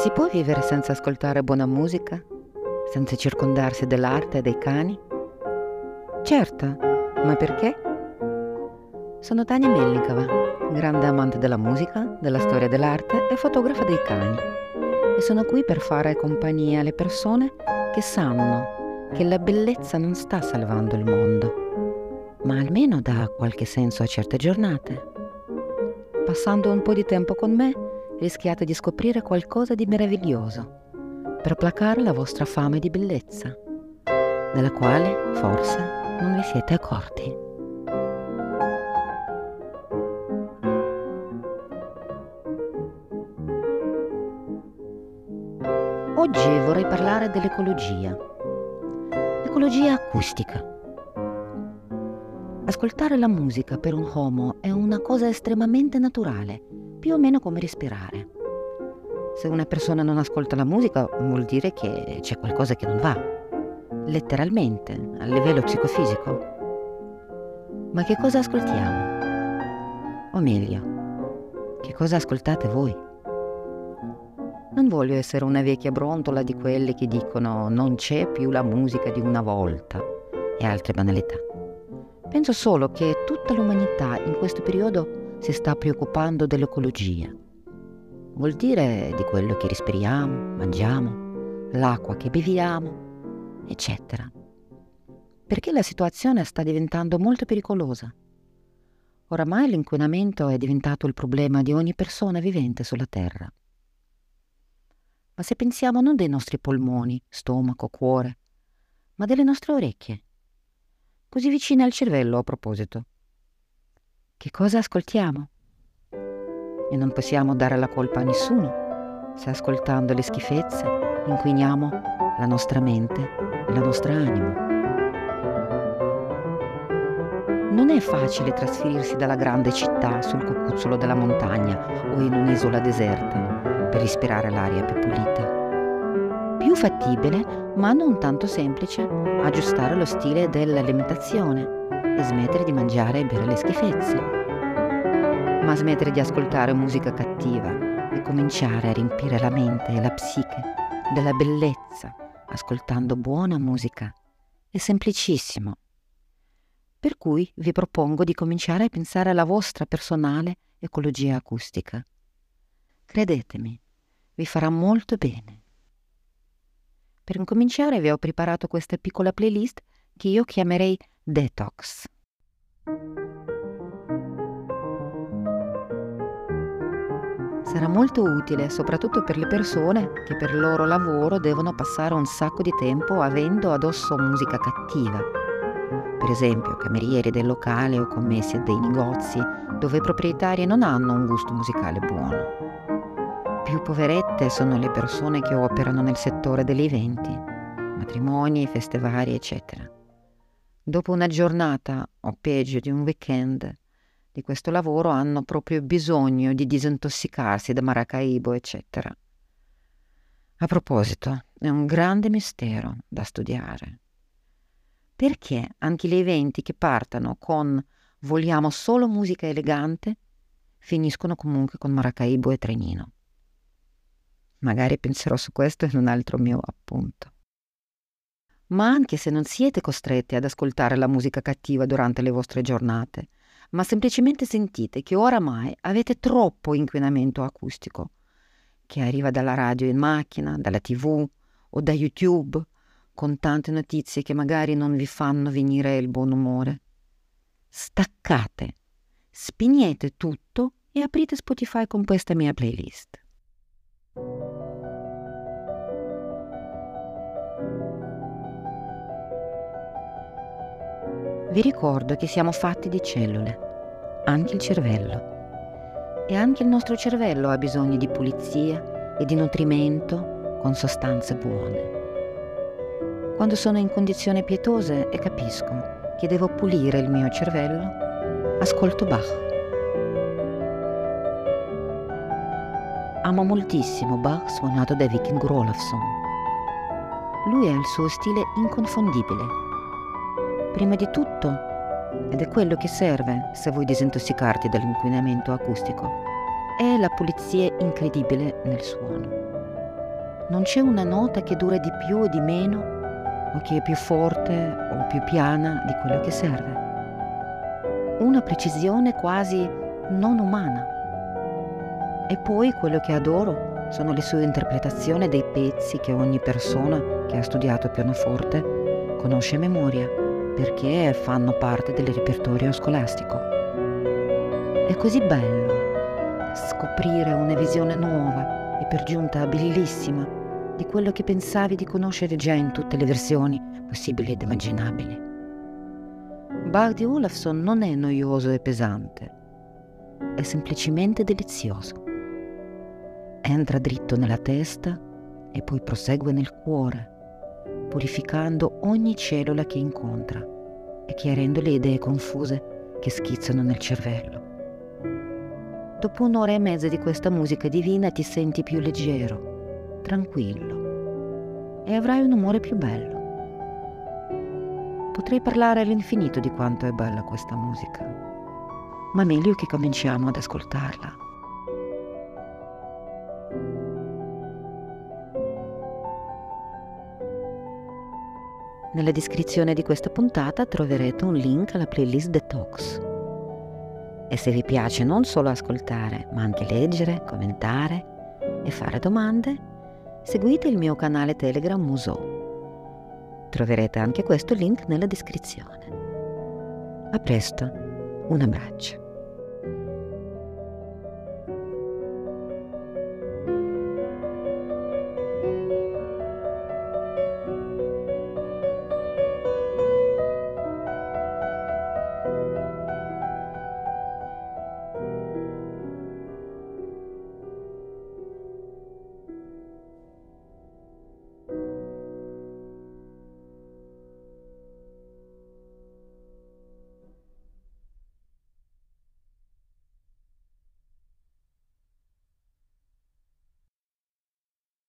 Si può vivere senza ascoltare buona musica? Senza circondarsi dell'arte e dei cani? Certo, ma perché? Sono Tania Melnikova, grande amante della musica, della storia dell'arte e fotografa dei cani. E sono qui per fare compagnia alle persone che sanno che la bellezza non sta salvando il mondo, ma almeno dà qualche senso a certe giornate. Passando un po' di tempo con me, rischiate di scoprire qualcosa di meraviglioso per placare la vostra fame di bellezza, della quale forse non vi siete accorti. Oggi vorrei parlare dell'ecologia, l'ecologia acustica. Ascoltare la musica per un homo è una cosa estremamente naturale, più o meno come respirare. Se una persona non ascolta la musica vuol dire che c'è qualcosa che non va, letteralmente, a livello psicofisico. Ma che cosa ascoltiamo? O meglio, che cosa ascoltate voi? Non voglio essere una vecchia brontola di quelle che dicono non c'è più la musica di una volta e altre banalità. Penso solo che tutta l'umanità in questo periodo si sta preoccupando dell'ecologia. Vuol dire di quello che respiriamo, mangiamo, l'acqua che beviamo, eccetera. Perché la situazione sta diventando molto pericolosa. Oramai l'inquinamento è diventato il problema di ogni persona vivente sulla Terra. Ma se pensiamo non dei nostri polmoni, stomaco, cuore, ma delle nostre orecchie, così vicine al cervello a proposito. Che cosa ascoltiamo? E non possiamo dare la colpa a nessuno se ascoltando le schifezze inquiniamo la nostra mente e la nostra anima. Non è facile trasferirsi dalla grande città sul cucuzzolo della montagna o in un'isola deserta per respirare l'aria più pulita. Più fattibile, ma non tanto semplice, aggiustare lo stile dell'alimentazione smettere di mangiare e bere le schifezze. Ma smettere di ascoltare musica cattiva e cominciare a riempire la mente e la psiche della bellezza ascoltando buona musica è semplicissimo. Per cui vi propongo di cominciare a pensare alla vostra personale ecologia acustica. Credetemi, vi farà molto bene. Per incominciare vi ho preparato questa piccola playlist che io chiamerei Detox. Sarà molto utile soprattutto per le persone che per il loro lavoro devono passare un sacco di tempo avendo addosso musica cattiva. Per esempio camerieri del locale o commessi dei negozi dove i proprietari non hanno un gusto musicale buono più poverette sono le persone che operano nel settore degli eventi, matrimoni, feste varie, eccetera. Dopo una giornata, o peggio di un weekend, di questo lavoro hanno proprio bisogno di disintossicarsi da Maracaibo, eccetera. A proposito, è un grande mistero da studiare. Perché anche gli eventi che partono con vogliamo solo musica elegante finiscono comunque con Maracaibo e Trenino? Magari penserò su questo in un altro mio appunto. Ma anche se non siete costretti ad ascoltare la musica cattiva durante le vostre giornate, ma semplicemente sentite che oramai avete troppo inquinamento acustico, che arriva dalla radio in macchina, dalla tv o da YouTube, con tante notizie che magari non vi fanno venire il buon umore. Staccate, spegnete tutto e aprite Spotify con questa mia playlist. Vi ricordo che siamo fatti di cellule, anche il cervello. E anche il nostro cervello ha bisogno di pulizia e di nutrimento con sostanze buone. Quando sono in condizioni pietose e capisco che devo pulire il mio cervello, ascolto Bach. Amo moltissimo Bach suonato da Viking Olafsson. Lui ha il suo stile inconfondibile prima di tutto, ed è quello che serve se vuoi disintossicarti dall'inquinamento acustico, è la pulizia incredibile nel suono. Non c'è una nota che dura di più o di meno, o che è più forte o più piana di quello che serve. Una precisione quasi non umana. E poi quello che adoro sono le sue interpretazioni dei pezzi che ogni persona che ha studiato pianoforte conosce a memoria perché fanno parte del repertorio scolastico. È così bello scoprire una visione nuova e per giunta bellissima di quello che pensavi di conoscere già in tutte le versioni possibili ed immaginabili. Bach di Olafsson non è noioso e pesante, è semplicemente delizioso. Entra dritto nella testa e poi prosegue nel cuore, purificando ogni cellula che incontra e chiarendo le idee confuse che schizzano nel cervello. Dopo un'ora e mezza di questa musica divina ti senti più leggero, tranquillo e avrai un umore più bello. Potrei parlare all'infinito di quanto è bella questa musica, ma meglio che cominciamo ad ascoltarla. Nella descrizione di questa puntata troverete un link alla playlist Detox. E se vi piace non solo ascoltare, ma anche leggere, commentare e fare domande, seguite il mio canale Telegram Muso. Troverete anche questo link nella descrizione. A presto, un abbraccio.